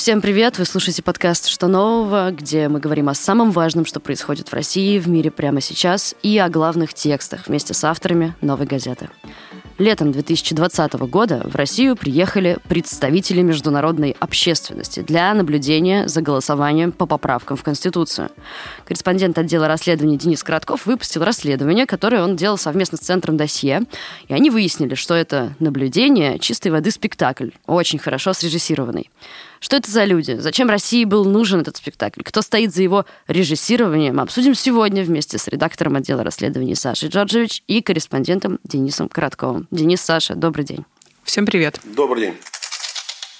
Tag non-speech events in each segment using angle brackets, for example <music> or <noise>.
Всем привет! Вы слушаете подкаст «Что нового?», где мы говорим о самом важном, что происходит в России, в мире прямо сейчас, и о главных текстах вместе с авторами «Новой газеты». Летом 2020 года в Россию приехали представители международной общественности для наблюдения за голосованием по поправкам в Конституцию. Корреспондент отдела расследований Денис Коротков выпустил расследование, которое он делал совместно с Центром Досье, и они выяснили, что это наблюдение чистой воды спектакль, очень хорошо срежиссированный. Что это за люди? Зачем России был нужен этот спектакль? Кто стоит за его режиссированием? Обсудим сегодня вместе с редактором отдела расследований Сашей Джорджевич и корреспондентом Денисом Коротковым. Денис, Саша, добрый день. Всем привет. Добрый день.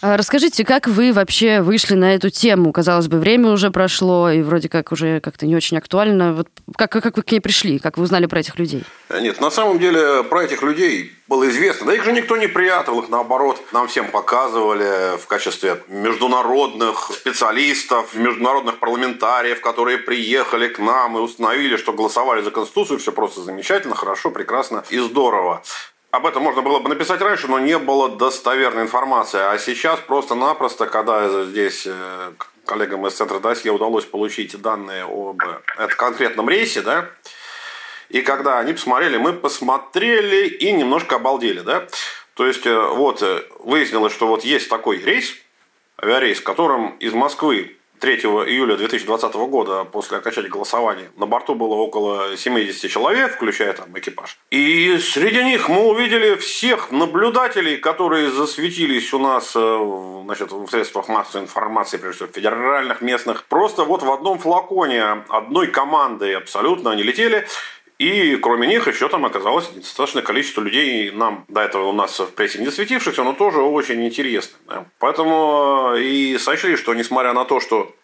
А расскажите, как вы вообще вышли на эту тему? Казалось бы, время уже прошло, и вроде как уже как-то не очень актуально. Вот как, как вы к ней пришли? Как вы узнали про этих людей? Нет, на самом деле про этих людей было известно. Да их же никто не прятал, их наоборот нам всем показывали в качестве международных специалистов, международных парламентариев, которые приехали к нам и установили, что голосовали за Конституцию. Все просто замечательно, хорошо, прекрасно и здорово. Об этом можно было бы написать раньше, но не было достоверной информации. А сейчас просто-напросто, когда здесь э, коллегам из Центра досье удалось получить данные об этом конкретном рейсе, да, и когда они посмотрели, мы посмотрели и немножко обалдели, да. То есть, э, вот, э, выяснилось, что вот есть такой рейс, авиарейс, которым из Москвы 3 июля 2020 года после окончания голосования на борту было около 70 человек, включая там экипаж. И среди них мы увидели всех наблюдателей, которые засветились у нас э, значит, в средствах массовой информации, прежде всего федеральных, местных. Просто вот в одном флаконе одной команды абсолютно они летели. И кроме них еще там оказалось достаточное количество людей, нам до этого у нас в прессе не засветившихся, но тоже очень интересно. Да? Поэтому э, и сочли, что несмотря на то, что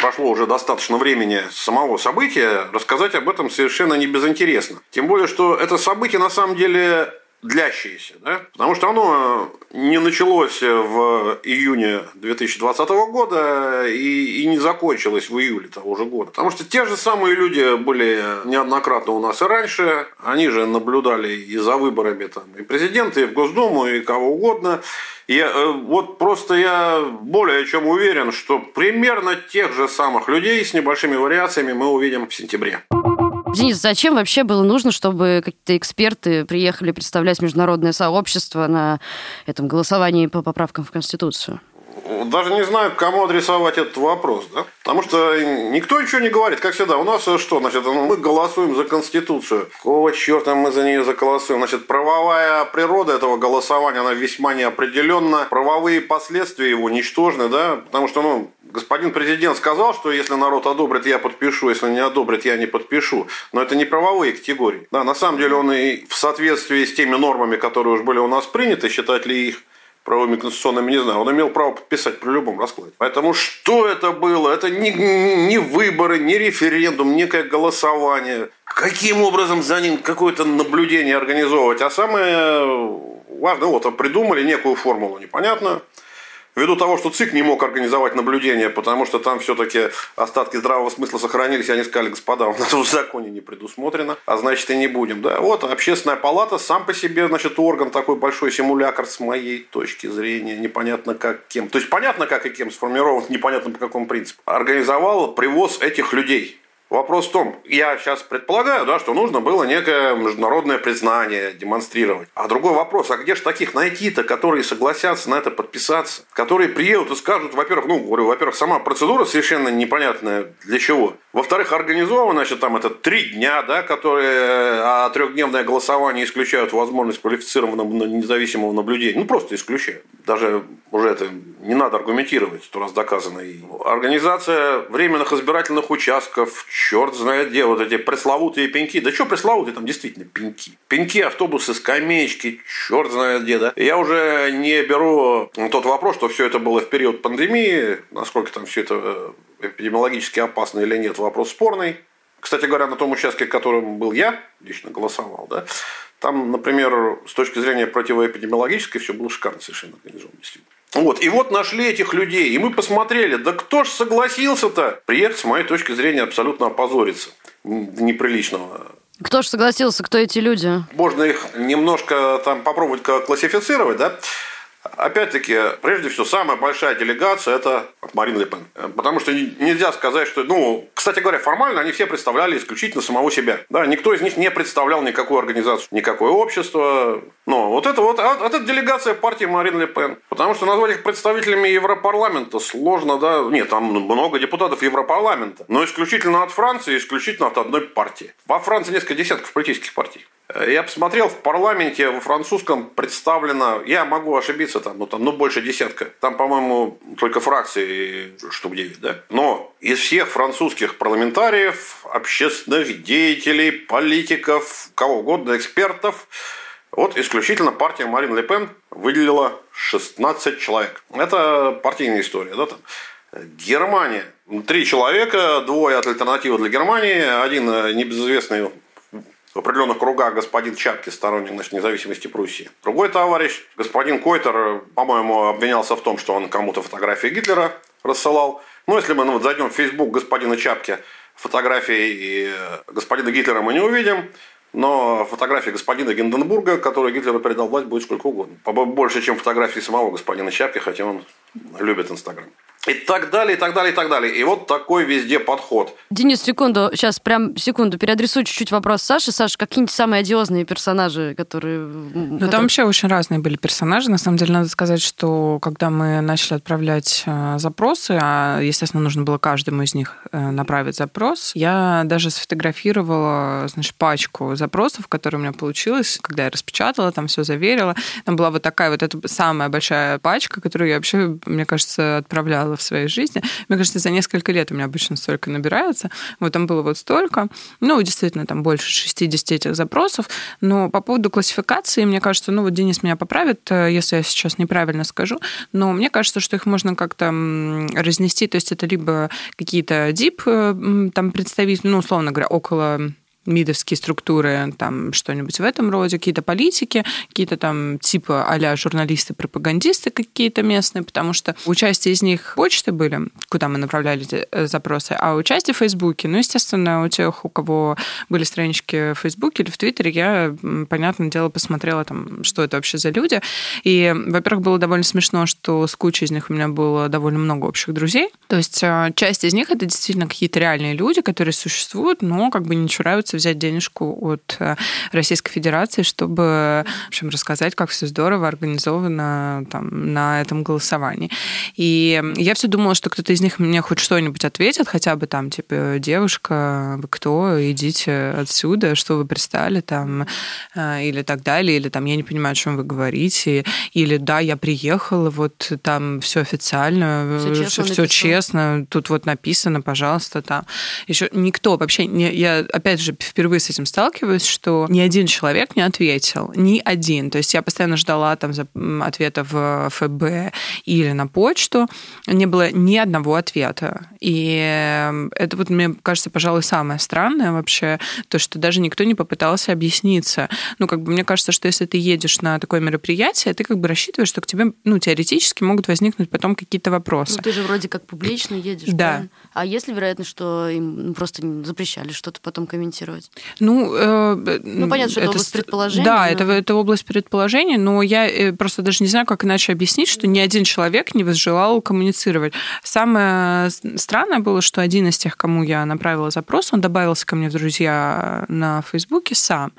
прошло уже достаточно времени самого события, рассказать об этом совершенно не безинтересно. Тем более, что это событие на самом деле длящееся, да? потому что оно не началось в июне 2020 года и, и не закончилось в июле того же года. Потому что те же самые люди были неоднократно у нас и раньше, они же наблюдали и за выборами там, и президента, и в Госдуму, и кого угодно. Я, э, вот просто я более чем уверен, что примерно тех же самых людей с небольшими вариациями мы увидим в сентябре. Денис, зачем вообще было нужно, чтобы какие-то эксперты приехали представлять международное сообщество на этом голосовании по поправкам в Конституцию? Даже не знаю, кому адресовать этот вопрос, да? Потому что никто ничего не говорит, как всегда. У нас что, значит, ну, мы голосуем за Конституцию. Какого черта мы за нее заголосуем? Значит, правовая природа этого голосования, она весьма неопределенна. Правовые последствия его ничтожны, да? Потому что, ну, господин президент сказал, что если народ одобрит, я подпишу, если не одобрит, я не подпишу. Но это не правовые категории. Да, на самом деле он и в соответствии с теми нормами, которые уже были у нас приняты, считать ли их правовыми конституционными, не знаю, он имел право подписать при любом раскладе. Поэтому что это было? Это не, не выборы, не референдум, некое голосование. Каким образом за ним какое-то наблюдение организовывать? А самое важное, вот придумали некую формулу, непонятно. Ввиду того, что ЦИК не мог организовать наблюдение, потому что там все-таки остатки здравого смысла сохранились, они сказали, господа, у нас в законе не предусмотрено, а значит и не будем. Да, вот общественная палата сам по себе, значит, орган такой большой симулятор с моей точки зрения, непонятно как кем. То есть понятно как и кем сформирован, непонятно по какому принципу. Организовал привоз этих людей Вопрос в том, я сейчас предполагаю, да, что нужно было некое международное признание демонстрировать. А другой вопрос, а где же таких найти-то, которые согласятся на это подписаться? Которые приедут и скажут, во-первых, ну, говорю, во-первых, сама процедура совершенно непонятная для чего. Во-вторых, организовано, значит, там это три дня, да, которые а трехдневное голосование исключают возможность квалифицированного независимого наблюдения. Ну, просто исключают. Даже уже это не надо аргументировать, сто раз доказано. И организация временных избирательных участков, черт знает где, вот эти пресловутые пеньки. Да что пресловутые, там действительно пеньки. Пеньки, автобусы, скамеечки, черт знает где, да. Я уже не беру тот вопрос, что все это было в период пандемии, насколько там все это э, эпидемиологически опасно или нет, вопрос спорный. Кстати говоря, на том участке, которым был я, лично голосовал, да, там, например, с точки зрения противоэпидемиологической, все было шикарно совершенно организовано, действительно. Вот. И вот нашли этих людей. И мы посмотрели, да кто ж согласился-то приехать, с моей точки зрения, абсолютно опозориться. Неприличного. Кто ж согласился, кто эти люди? Можно их немножко там попробовать классифицировать, да? Опять-таки, прежде всего, самая большая делегация – это Марин Ле Пен. Потому что нельзя сказать, что... Ну, кстати говоря, формально они все представляли исключительно самого себя. Да, никто из них не представлял никакую организацию, никакое общество. Но вот это вот, вот это делегация партии Марин Ле Пен. Потому что назвать их представителями Европарламента сложно, да. Нет, там много депутатов Европарламента. Но исключительно от Франции, исключительно от одной партии. Во Франции несколько десятков политических партий. Я посмотрел, в парламенте во французском представлено, я могу ошибиться, там, ну, там, ну, больше десятка. Там, по-моему, только фракции штук 9, да? Но из всех французских парламентариев, общественных деятелей, политиков, кого угодно, экспертов, вот исключительно партия Марин Ле Пен выделила 16 человек. Это партийная история, да, там. Германия. Три человека, двое от альтернативы для Германии, один небезызвестный в определенных кругах господин Чапки, сторонник значит, независимости Пруссии. Другой товарищ, господин Койтер, по-моему, обвинялся в том, что он кому-то фотографии Гитлера рассылал. Ну, если мы ну, вот зайдем в Facebook господина Чапки, фотографии господина Гитлера мы не увидим. Но фотографии господина Гинденбурга, который Гитлеру передал власть, будет сколько угодно. Больше, чем фотографии самого господина Чапки, хотя он любит Инстаграм. И так далее, и так далее, и так далее. И вот такой везде подход. Денис, секунду, сейчас прям секунду, переадресую чуть-чуть вопрос Саши. Саша, какие-нибудь самые одиозные персонажи, которые... Ну, которые... там вообще очень разные были персонажи. На самом деле, надо сказать, что когда мы начали отправлять э, запросы, а, естественно, нужно было каждому из них э, направить запрос, я даже сфотографировала, значит, пачку запросов, которые у меня получилось, когда я распечатала, там все заверила. Там была вот такая вот эта самая большая пачка, которую я вообще, мне кажется, отправляла в своей жизни. Мне кажется, за несколько лет у меня обычно столько набирается. Вот там было вот столько. Ну, действительно, там больше 60 этих запросов. Но по поводу классификации, мне кажется, ну вот Денис меня поправит, э, если я сейчас неправильно скажу, но мне кажется, что их можно как-то разнести. То есть это либо какие-то дип э, там представители, ну, условно говоря, около мидовские структуры, там что-нибудь в этом роде, какие-то политики, какие-то там типа а журналисты, пропагандисты какие-то местные, потому что у части из них почты были, куда мы направляли э, запросы, а у части в Фейсбуке, ну, естественно, у тех, у кого были странички в Фейсбуке или в Твиттере, я, понятное дело, посмотрела там, что это вообще за люди. И, во-первых, было довольно смешно, что с кучей из них у меня было довольно много общих друзей. То есть э, часть из них это действительно какие-то реальные люди, которые существуют, но как бы не чураются взять денежку от э, Российской Федерации, чтобы, в общем, рассказать, как все здорово организовано там, на этом голосовании. И я все думала, что кто-то из них мне хоть что-нибудь ответит, хотя бы там, типа, девушка, вы кто, идите отсюда, что вы пристали там, э, или так далее, или там, я не понимаю, о чем вы говорите, или да, я приехала, вот там все официально, все честно, все честно тут вот написано, пожалуйста, там. Еще никто вообще, не, я опять же впервые с этим сталкиваюсь, что ни один человек не ответил. Ни один. То есть я постоянно ждала там ответа в ФБ или на почту. Не было ни одного ответа. И эм, это вот, мне кажется, пожалуй, самое странное вообще, то, что даже никто не попытался объясниться. Ну, как бы мне кажется, что если ты едешь на такое мероприятие, ты как бы рассчитываешь, что к тебе, ну, теоретически могут возникнуть потом какие-то вопросы. Ну, ты же вроде как публично едешь, да. Правильно? А есть ли вероятность, что им просто запрещали что-то потом комментировать? Ну, э, ну понятно, что это, это область предположений. Да, но... это, это область предположений, но я э, просто даже не знаю, как иначе объяснить, что ни один человек не возжелал коммуницировать. Самое странное было, что один из тех, кому я направила запрос, он добавился ко мне в друзья на Фейсбуке сам.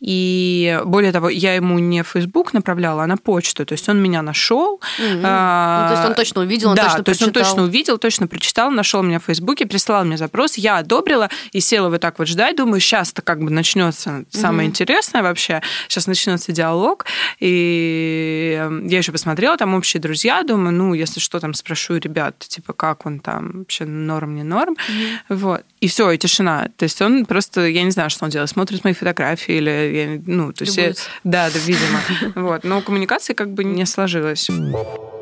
И более того, я ему не в Фейсбук направляла, а на почту. То есть он меня нашел. Mm-hmm. А, ну, то есть он точно увидел, он да, точно то есть он точно увидел, точно прочитал, нашел меня в Фейсбуке, прислал мне запрос, я одобрила и села вот так вот ждать, думаю, сейчас-то как бы начнется самое mm-hmm. интересное вообще, сейчас начнется диалог, и эм, я еще посмотрела, там общие друзья, думаю, ну, если что, там спрошу ребят, типа, как он там, вообще норм, не норм, mm-hmm. вот, и все, и тишина, то есть он просто, я не знаю, что он делает, смотрит мои фотографии или, я, ну, то есть, я, да, да, видимо, <laughs> вот, но коммуникации как бы не сложилось.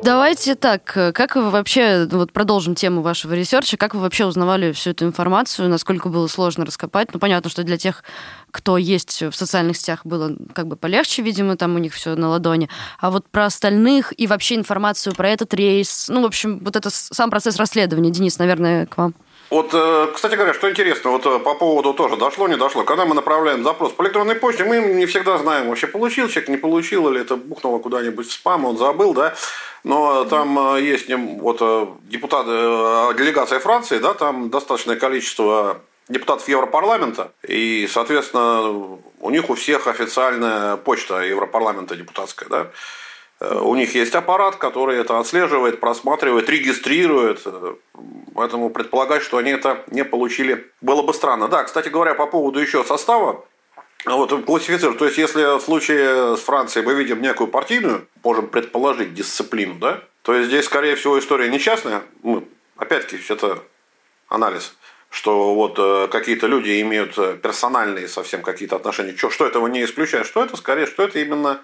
Давайте так, как вы вообще, вот продолжим тему вашего research а, как вы вообще узнавали всю эту информацию, насколько было сложно раскопать? Ну, понятно, что для тех, кто есть в социальных сетях, было как бы полегче, видимо, там у них все на ладони. А вот про остальных и вообще информацию про этот рейс, ну, в общем, вот это сам процесс расследования. Денис, наверное, к вам. Вот, э, кстати говоря, что интересно, вот э, по поводу тоже дошло, не дошло. Когда мы направляем запрос по электронной почте, мы не всегда знаем, вообще получил человек, не получил, или это бухнуло куда-нибудь в спам, он забыл, да. Но там э, есть вот депутат, делегация Франции, да, там достаточное количество депутатов Европарламента, и, соответственно, у них у всех официальная почта Европарламента депутатская, да. Э, у них есть аппарат, который это отслеживает, просматривает, регистрирует. Э, поэтому предполагать, что они это не получили, было бы странно. Да, кстати говоря, по поводу еще состава, вот классифицируют. То есть, если в случае с Францией мы видим некую партийную, можем предположить дисциплину, да, то есть здесь, скорее всего, история нечастная. Мы, опять-таки, это анализ что вот э, какие-то люди имеют персональные совсем какие-то отношения, что, что этого не исключает, что это скорее, что это именно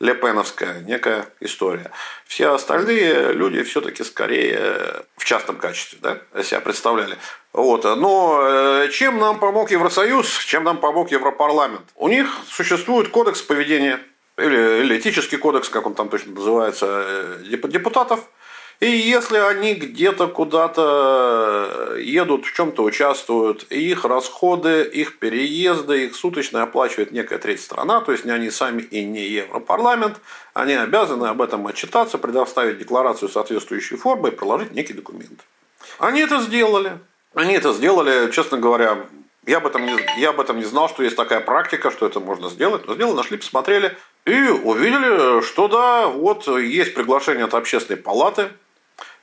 лепеновская некая история. Все остальные люди все-таки скорее в частном качестве да, себя представляли. Вот. Но э, чем нам помог Евросоюз, чем нам помог Европарламент? У них существует кодекс поведения или, или этический кодекс, как он там точно называется, э, депутатов – и если они где-то куда-то едут, в чем-то участвуют, их расходы, их переезды, их суточные оплачивает некая третья страна, то есть не они сами и не Европарламент, они обязаны об этом отчитаться, предоставить декларацию соответствующей формы и приложить некий документ. Они это сделали. Они это сделали, честно говоря, я об, этом не, я об этом не знал, что есть такая практика, что это можно сделать. Но сделали, нашли, посмотрели и увидели, что да, вот есть приглашение от общественной палаты,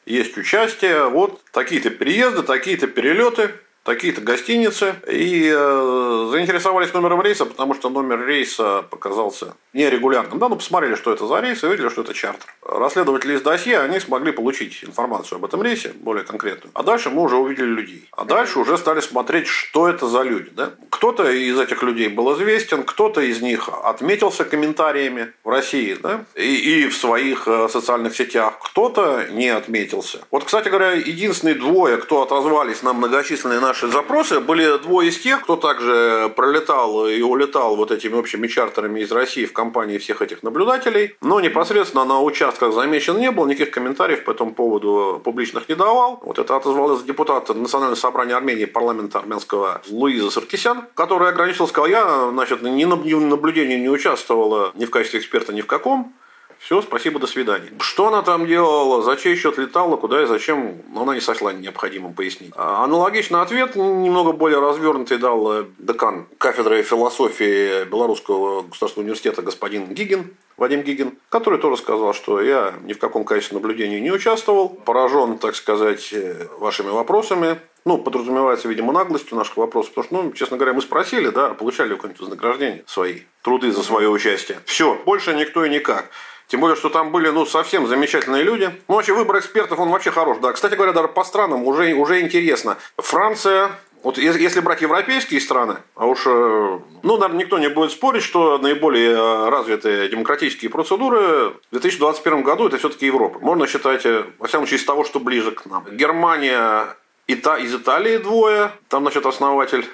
есть участие, вот такие-то переезды, такие-то перелеты, такие-то гостиницы. И э, заинтересовались номером рейса, потому что номер рейса показался нерегулярным. Да, ну посмотрели, что это за рейс, и увидели, что это чартер. Расследователи из досье, они смогли получить информацию об этом рейсе, более конкретную. А дальше мы уже увидели людей. А дальше уже стали смотреть, что это за люди. Да? Кто-то из этих людей был известен, кто-то из них отметился комментариями в России да? и, и в своих э, социальных сетях, кто-то не отметился. Вот, кстати говоря, единственные двое, кто отозвались на многочисленные наши запросы, были двое из тех, кто также пролетал и улетал вот этими общими чартерами из России в компании всех этих наблюдателей, но непосредственно на участках замечен не был, никаких комментариев по этому поводу публичных не давал. Вот это отозвалась депутат Национального собрания Армении парламента армянского Луиза Саркисян, который ограничился, сказал, я значит, ни в наблюдении не участвовала ни в качестве эксперта, ни в каком. Все, спасибо, до свидания. Что она там делала, за чей счет летала, куда и зачем, она не сочла необходимым пояснить. А аналогичный ответ, немного более развернутый, дал э, декан кафедры философии Белорусского государственного университета господин Гигин, Вадим Гигин, который тоже сказал, что я ни в каком качестве наблюдения не участвовал, поражен, так сказать, э, вашими вопросами, ну, подразумевается, видимо, наглостью наших вопросов, потому что, ну, честно говоря, мы спросили, да, получали ли какое-нибудь вознаграждение свои, труды за свое участие. Все, больше никто и никак. Тем более, что там были ну, совсем замечательные люди. Ну, вообще, выбор экспертов, он вообще хорош. Да, кстати говоря, даже по странам уже, уже интересно. Франция, вот если брать европейские страны, а уж, э, ну, наверное, никто не будет спорить, что наиболее э, развитые демократические процедуры в 2021 году это все-таки Европа. Можно считать, э, во всяком случае, из того, что ближе к нам. Германия Ита, из Италии двое, там, значит, основатель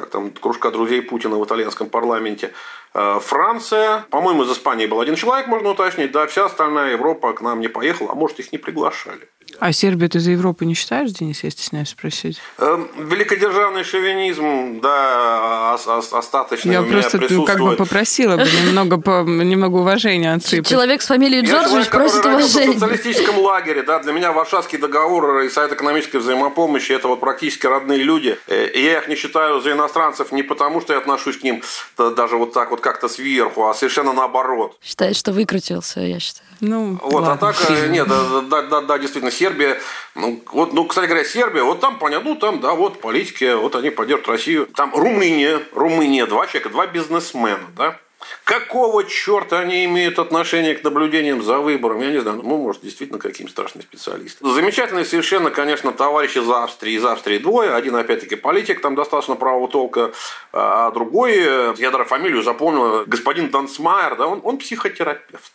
как там кружка друзей Путина в итальянском парламенте. Э, Франция, по-моему, из Испании был один человек, можно уточнить, да, вся остальная Европа к нам не поехала, а может, их не приглашали. А Сербию ты за Европу не считаешь, Денис, я стесняюсь спросить? Эм, великодержавный шовинизм, да, остаточно Я просто как бы попросила бы немного, по, немного уважения отсыпать. Человек с фамилией Джорджевич просит уважения. в социалистическом лагере, да, для меня Варшавский договор и Совет экономической взаимопомощи – это вот практически родные люди. Э, и я их не считаю за иностранцев не потому, что я отношусь к ним даже вот так вот как-то сверху, а совершенно наоборот. Считает, что выкрутился, я считаю. Ну, вот, ладно. а так, э, нет, да, да, да, да, действительно, Сербия, ну, вот, ну, кстати говоря, Сербия, вот там, понятно, ну, там, да, вот политики, вот они поддержат Россию. Там Румыния, Румыния, два человека, два бизнесмена, да, Какого черта они имеют отношение к наблюдениям за выбором? Я не знаю. Ну, может, действительно, каким страшным специалистом. Замечательные совершенно, конечно, товарищи из Австрии. Из Австрии двое. Один, опять-таки, политик, там достаточно правого толка. А другой, я даже фамилию запомнил, господин Дансмайер, да, он, он психотерапевт.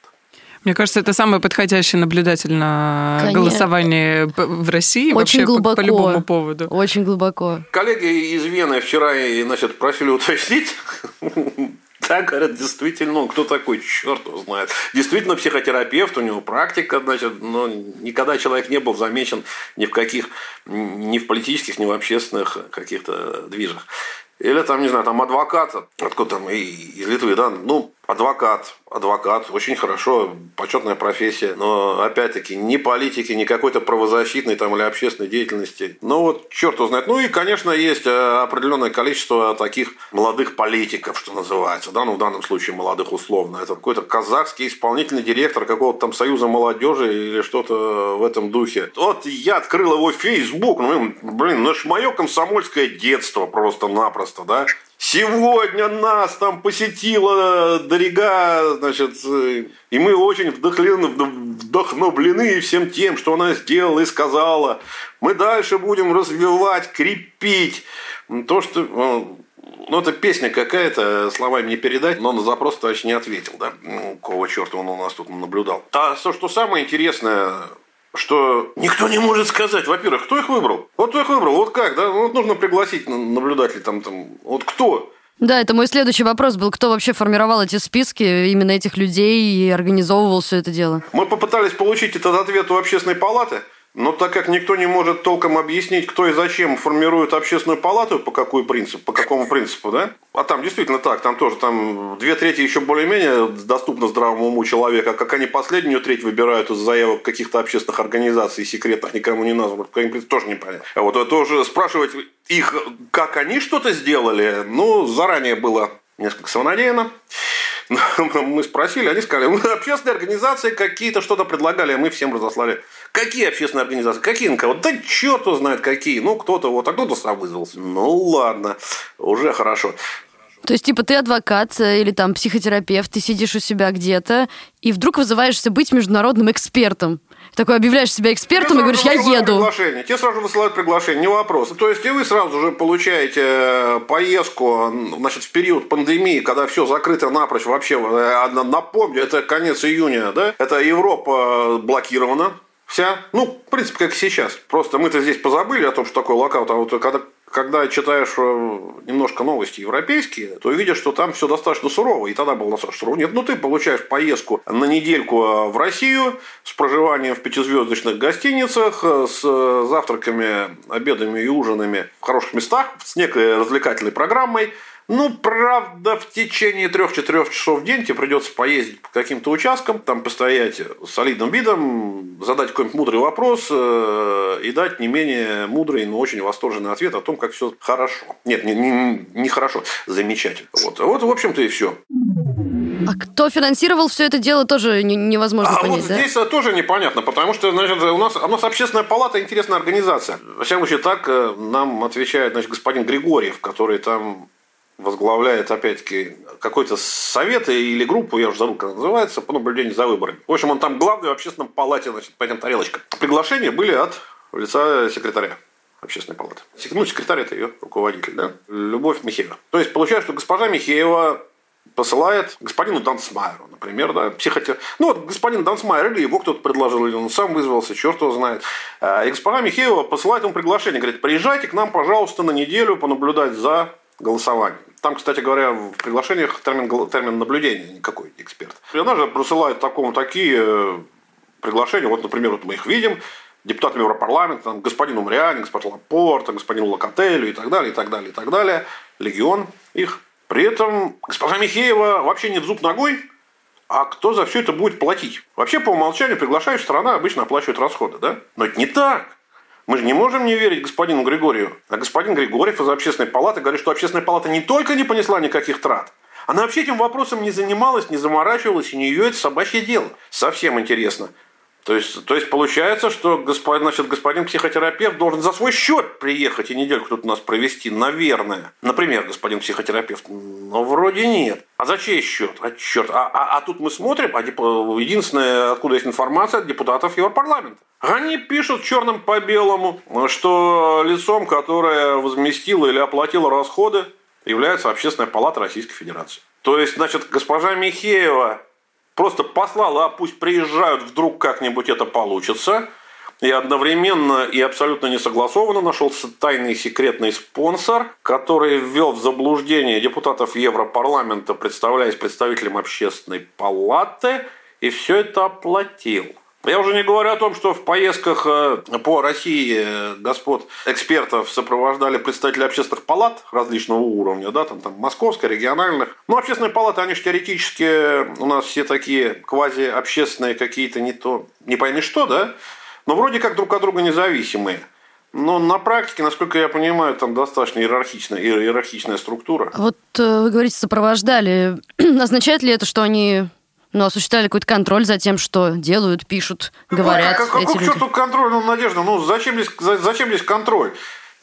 Мне кажется, это самое подходящее наблюдатель на голосование в России Очень вообще глубоко. По, по любому поводу. Очень глубоко. Коллеги из Вены вчера значит, просили уточнить Так, говорят, действительно, ну, кто такой, черт его знает. Действительно, психотерапевт, у него практика, значит, но никогда человек не был замечен ни в каких, ни в политических, ни в общественных каких-то движах. Или там, не знаю, там адвокат, откуда там, из Литвы, да, ну, адвокат, адвокат, очень хорошо, почетная профессия, но опять-таки ни политики, ни какой-то правозащитной там или общественной деятельности. Ну вот, черт его знает. Ну и, конечно, есть э, определенное количество таких молодых политиков, что называется, да, ну в данном случае молодых условно. Это какой-то казахский исполнительный директор какого-то там союза молодежи или что-то в этом духе. Вот я открыл его Facebook, ну, блин, ну это мое комсомольское детство просто-напросто, да. Сегодня нас там посетила Дорига, значит, и мы очень вдохновлены, вдохновлены всем тем, что она сделала и сказала. Мы дальше будем развивать, крепить. То, что ну, ну, это песня какая-то, словами не передать, но на запрос товарищ не ответил, да? Какого черта он у нас тут наблюдал. А то, что самое интересное, что никто не может сказать, во-первых, кто их выбрал? Вот кто их выбрал, вот как, да? Вот нужно пригласить наблюдателей там, там, вот кто? Да, это мой следующий вопрос был. Кто вообще формировал эти списки, именно этих людей и организовывал все это дело? Мы попытались получить этот ответ у общественной палаты – но так как никто не может толком объяснить, кто и зачем формирует общественную палату, по какой принцип, по какому принципу, да? А там действительно так, там тоже там две трети еще более-менее доступно здравому уму человека, как они последнюю треть выбирают из заявок каких-то общественных организаций, секретных, никому не названных, по принципу, тоже непонятно. А вот это уже спрашивать их, как они что-то сделали, ну, заранее было несколько самонадеянно. <laughs> Мы спросили, они сказали, мы общественные организации какие-то что-то предлагали, а мы всем разослали. Какие общественные организации? Какие на кого? Да черт знает какие. Ну, кто-то вот, а кто-то сам вызвался. Ну, ладно, уже хорошо. То есть, типа, ты адвокат э, или там психотерапевт, ты сидишь у себя где-то, и вдруг вызываешься быть международным экспертом такой объявляешь себя экспертом и говоришь, я еду. Приглашение. Тебе сразу высылают приглашение, не вопрос. То есть и вы сразу же получаете э, поездку значит, в период пандемии, когда все закрыто напрочь вообще. Э, напомню, это конец июня, да? Это Европа блокирована, вся. Ну, в принципе, как сейчас. Просто мы-то здесь позабыли о том, что такое локаут. А вот когда когда читаешь э, немножко новости европейские, то видишь, что там все достаточно сурово. И тогда было достаточно сурово. Нет, ну ты получаешь поездку на недельку э, в Россию с проживанием в пятизвездочных гостиницах, э, с завтраками, обедами и ужинами в хороших местах, с некой развлекательной программой. Ну, правда, в течение трех-четырех часов в день тебе придется поездить по каким-то участкам, там постоять с солидным видом, задать какой-нибудь мудрый вопрос э, и дать не менее мудрый, но очень восторженный ответ о том, как все хорошо. Нет, не, не, не хорошо, замечательно. Вот, вот в общем-то, и все. А кто финансировал все это дело, тоже невозможно а понять, вот да? здесь тоже непонятно, потому что значит, у, нас, у нас общественная палата интересная организация. Во всяком случае, так э, нам отвечает значит, господин Григорьев, который там возглавляет, опять-таки, какой-то совет или группу, я уже забыл, как называется, по наблюдению за выборами. В общем, он там главный в общественном палате, значит, по этим тарелочкам. Приглашения были от лица секретаря общественной палаты. Ну, секретарь – это ее руководитель, да? Любовь Михеева. То есть, получается, что госпожа Михеева посылает господину Дансмайеру, например, да, психотер... Ну, вот господин Дансмайер или его кто-то предложил, или он сам вызвался, черт его знает. А, и госпожа Михеева посылает ему приглашение, говорит, приезжайте к нам, пожалуйста, на неделю понаблюдать за голосованием. Там, кстати говоря, в приглашениях термин, термин наблюдения никакой эксперт. И она же присылает такому, такие э, приглашения. Вот, например, вот мы их видим. Депутатам Европарламента, там, господин Умриани, господин Лапорта, господину Локотелю и так далее, и так далее, и так далее. Легион их. При этом госпожа Михеева вообще не в зуб ногой, а кто за все это будет платить? Вообще, по умолчанию, приглашающая сторона обычно оплачивает расходы, да? Но это не так. Мы же не можем не верить господину Григорию. А господин Григорьев из общественной палаты говорит, что общественная палата не только не понесла никаких трат, она вообще этим вопросом не занималась, не заморачивалась, и не ее это собачье дело. Совсем интересно. То есть, то есть получается, что господин, значит, господин психотерапевт должен за свой счет приехать и недельку тут у нас провести, наверное. Например, господин психотерапевт. Но вроде нет. А за чей счет? А черт. А, а, а тут мы смотрим, а единственное, откуда есть информация, от депутатов Европарламента. Они пишут черным по белому, что лицом, которое возместило или оплатило расходы, является Общественная палата Российской Федерации. То есть, значит, госпожа Михеева просто послала, а пусть приезжают, вдруг как-нибудь это получится. И одновременно и абсолютно не согласованно нашелся тайный секретный спонсор, который ввел в заблуждение депутатов Европарламента, представляясь представителем общественной палаты, и все это оплатил. Я уже не говорю о том, что в поездках э, по России э, господ экспертов сопровождали представители общественных палат различного уровня, да, там, там московской, региональных. Ну, общественные палаты, они же теоретически у нас все такие квази-общественные какие-то не то, не пойми что, да, но вроде как друг от друга независимые. Но на практике, насколько я понимаю, там достаточно иерархичная, иерархичная структура. Вот э, вы говорите, сопровождали. <clears throat> Означает ли это, что они ну, осуществляли какой-то контроль за тем, что делают, пишут, говорят а, как, эти люди. Какой контроль, ну, Надежда, ну зачем здесь, зачем здесь контроль?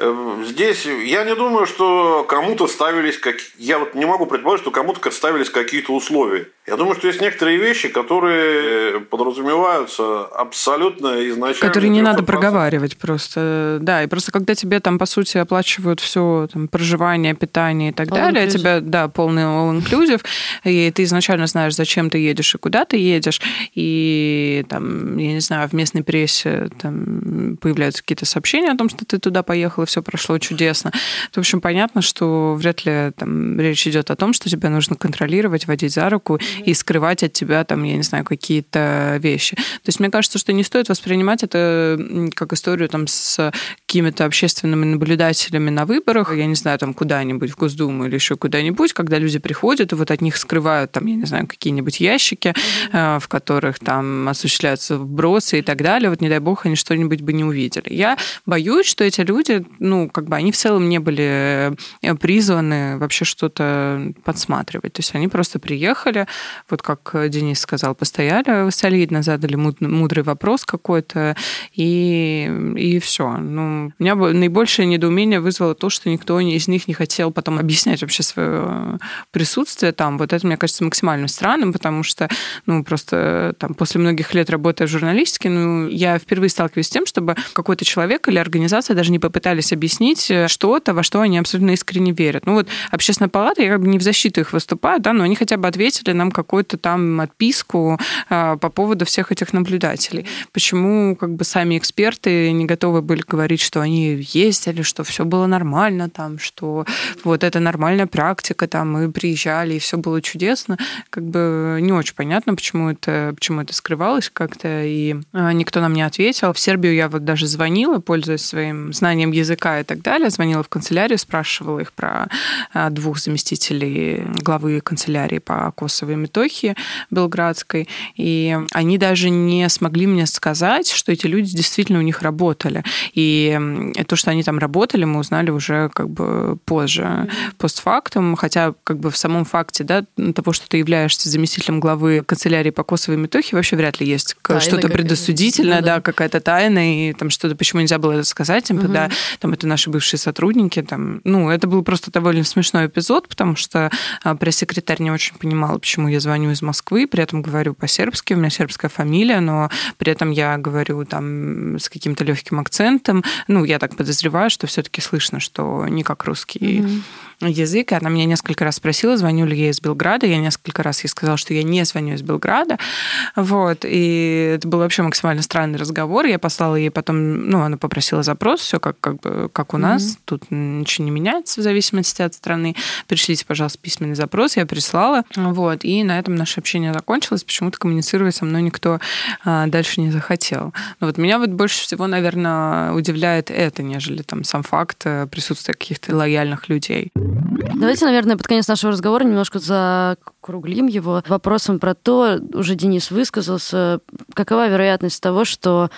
Э, здесь я не думаю, что кому-то ставились как я вот не могу предположить, что кому-то ставились какие-то условия. Я думаю, что есть некоторые вещи, которые подразумеваются абсолютно изначально. Которые не надо проговаривать просто. Да, и просто когда тебе там, по сути, оплачивают все там, проживание, питание и так all далее, inclusive. тебя, да, полный all-inclusive, и ты изначально знаешь, зачем ты едешь и куда ты едешь, и там, я не знаю, в местной прессе там появляются какие-то сообщения о том, что ты туда поехал, и все прошло чудесно. В общем, понятно, что вряд ли там речь идет о том, что тебя нужно контролировать, водить за руку и скрывать от тебя там, я не знаю, какие-то вещи. То есть мне кажется, что не стоит воспринимать это как историю там с какими-то общественными наблюдателями на выборах, я не знаю, там куда-нибудь в Госдуму или еще куда-нибудь, когда люди приходят и вот от них скрывают там, я не знаю, какие-нибудь ящики, mm-hmm. в которых там осуществляются вбросы и так далее. Вот не дай бог они что-нибудь бы не увидели. Я боюсь, что эти люди, ну, как бы они в целом не были э, призваны вообще что-то подсматривать. То есть они просто приехали, вот как Денис сказал, постояли солидно, задали мудрый вопрос какой-то, и, и все. Ну, у меня наибольшее недоумение вызвало то, что никто из них не хотел потом объяснять вообще свое присутствие там. Вот это, мне кажется, максимально странным, потому что, ну, просто там после многих лет работы в журналистике, ну, я впервые сталкиваюсь с тем, чтобы какой-то человек или организация даже не попытались объяснить что-то, во что они абсолютно искренне верят. Ну, вот общественная палата, я как бы не в защиту их выступаю, да, но они хотя бы ответили нам какую-то там отписку а, по поводу всех этих наблюдателей. Почему как бы сами эксперты не готовы были говорить, что они ездили, что все было нормально, там, что вот это нормальная практика, там, мы приезжали, и все было чудесно. Как бы не очень понятно, почему это, почему это скрывалось как-то, и а, никто нам не ответил. В Сербию я вот даже звонила, пользуясь своим знанием языка и так далее, звонила в канцелярию, спрашивала их про а, двух заместителей главы канцелярии по Косово Косовой Метохи Белградской, и они даже не смогли мне сказать, что эти люди действительно у них работали. И то, что они там работали, мы узнали уже как бы позже, постфактум, хотя как бы в самом факте да, того, что ты являешься заместителем главы канцелярии по Косовой Метохе, вообще вряд ли есть что-то предосудительное, ну, да, да какая-то тайна, и там что-то, почему нельзя было это сказать, типа, mm-hmm. да, там это наши бывшие сотрудники, там, ну, это был просто довольно смешной эпизод, потому что а, пресс-секретарь не очень понимала, почему почему я звоню из Москвы, при этом говорю по-сербски, у меня сербская фамилия, но при этом я говорю там с каким-то легким акцентом. Ну, я так подозреваю, что все-таки слышно, что не как русский. Mm-hmm язык, и она меня несколько раз спросила, звоню ли я из Белграда. Я несколько раз ей сказала, что я не звоню из Белграда. Вот. И это был вообще максимально странный разговор. Я послала ей потом, ну, она попросила запрос, все как, как, бы, как у нас. Mm-hmm. Тут ничего не меняется в зависимости от страны. Пришлите, пожалуйста, письменный запрос. Я прислала. Вот. И на этом наше общение закончилось. Почему-то коммуницировать со мной никто а, дальше не захотел. Но вот меня вот больше всего, наверное, удивляет это, нежели там сам факт э, присутствия каких-то лояльных людей. Давайте, наверное, под конец нашего разговора немножко закруглим его вопросом про то, уже Денис высказался, какова вероятность того, что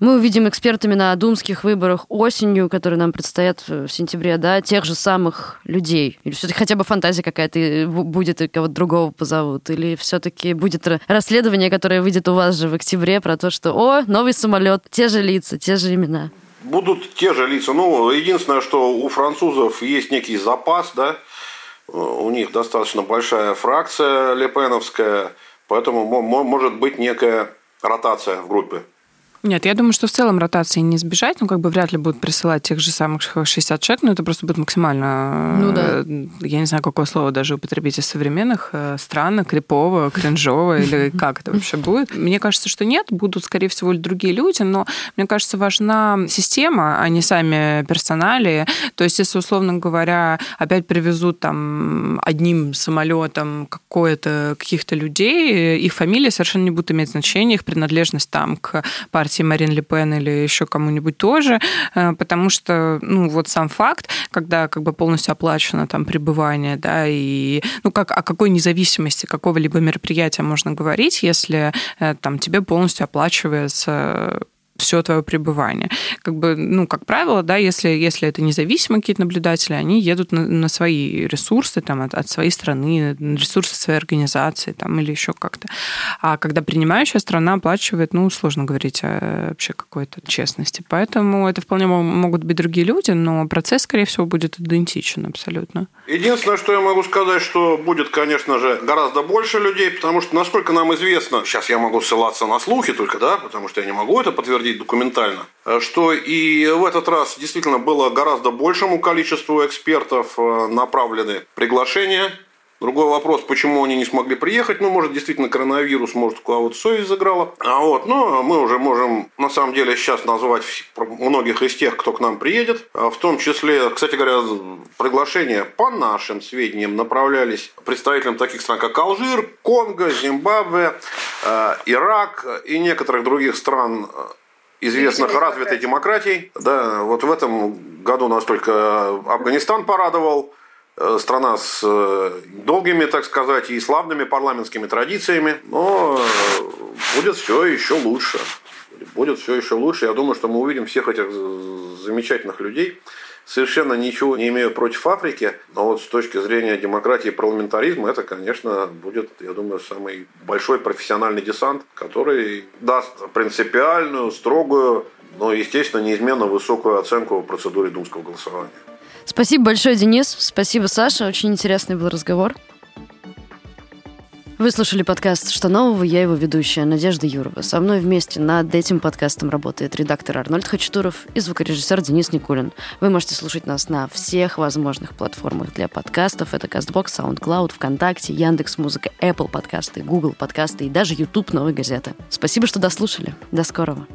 мы увидим экспертами на думских выборах осенью, которые нам предстоят в сентябре, да, тех же самых людей? Или все-таки хотя бы фантазия какая-то будет, и кого-то другого позовут? Или все-таки будет расследование, которое выйдет у вас же в октябре про то, что, о, новый самолет, те же лица, те же имена? Будут те же лица. Ну, единственное, что у французов есть некий запас, да, у них достаточно большая фракция лепеновская, поэтому может быть некая ротация в группе. Нет, я думаю, что в целом ротации не избежать, ну, как бы вряд ли будут присылать тех же самых 60 человек, но это просто будет максимально, ну, да. я не знаю, какое слово даже употребить из современных, э, странно, крипово, кринжово, или <laughs> как это вообще будет. Мне кажется, что нет, будут, скорее всего, другие люди, но мне кажется, важна система, а не сами персонали. То есть, если, условно говоря, опять привезут там одним самолетом какое-то каких-то людей, их фамилии совершенно не будут иметь значения, их принадлежность там к партии партии Марин Ле Пен или еще кому-нибудь тоже, э, потому что, ну, вот сам факт, когда как бы полностью оплачено там пребывание, да, и, ну, как, о какой независимости какого-либо мероприятия можно говорить, если э, там тебе полностью оплачивается все твое пребывание. Как бы, ну, как правило, да, если, если это независимые какие-то наблюдатели, они едут на, на свои ресурсы там, от, от своей страны, ресурсы своей организации там, или еще как-то. А когда принимающая страна оплачивает, ну, сложно говорить о вообще какой-то честности. Поэтому это вполне могут быть другие люди, но процесс, скорее всего, будет идентичен абсолютно. Единственное, что я могу сказать, что будет, конечно же, гораздо больше людей, потому что, насколько нам известно, сейчас я могу ссылаться на слухи только, да, потому что я не могу это подтвердить, подтвердить документально, э, что и в этот раз действительно было гораздо большему количеству экспертов э, направлены приглашения. Другой вопрос, почему они не смогли приехать. Ну, может, действительно коронавирус, может, у кого-то совесть заграла. А вот, но мы уже можем, на самом деле, сейчас назвать многих из тех, кто к нам приедет. А в том числе, кстати говоря, приглашения по нашим сведениям направлялись представителям таких стран, как Алжир, Конго, Зимбабве, э, Ирак и некоторых других стран известных развитой демократий. Да, вот в этом году нас только Афганистан порадовал. Э, страна с э, долгими, так сказать, и славными парламентскими традициями. Но э, будет все еще лучше. Будет все еще лучше. Я думаю, что мы увидим всех этих замечательных людей совершенно ничего не имею против Африки, но вот с точки зрения демократии и парламентаризма это, конечно, будет, я думаю, самый большой профессиональный десант, который даст принципиальную, строгую, но, естественно, неизменно высокую оценку процедуре думского голосования. Спасибо большое, Денис. Спасибо, Саша. Очень интересный был разговор. Вы слушали подкаст «Что нового?» Я его ведущая Надежда Юрова. Со мной вместе над этим подкастом работает редактор Арнольд Хачатуров и звукорежиссер Денис Никулин. Вы можете слушать нас на всех возможных платформах для подкастов. Это CastBox, SoundCloud, ВКонтакте, Яндекс.Музыка, Apple подкасты, Google подкасты и даже YouTube Новой газеты. Спасибо, что дослушали. До скорого.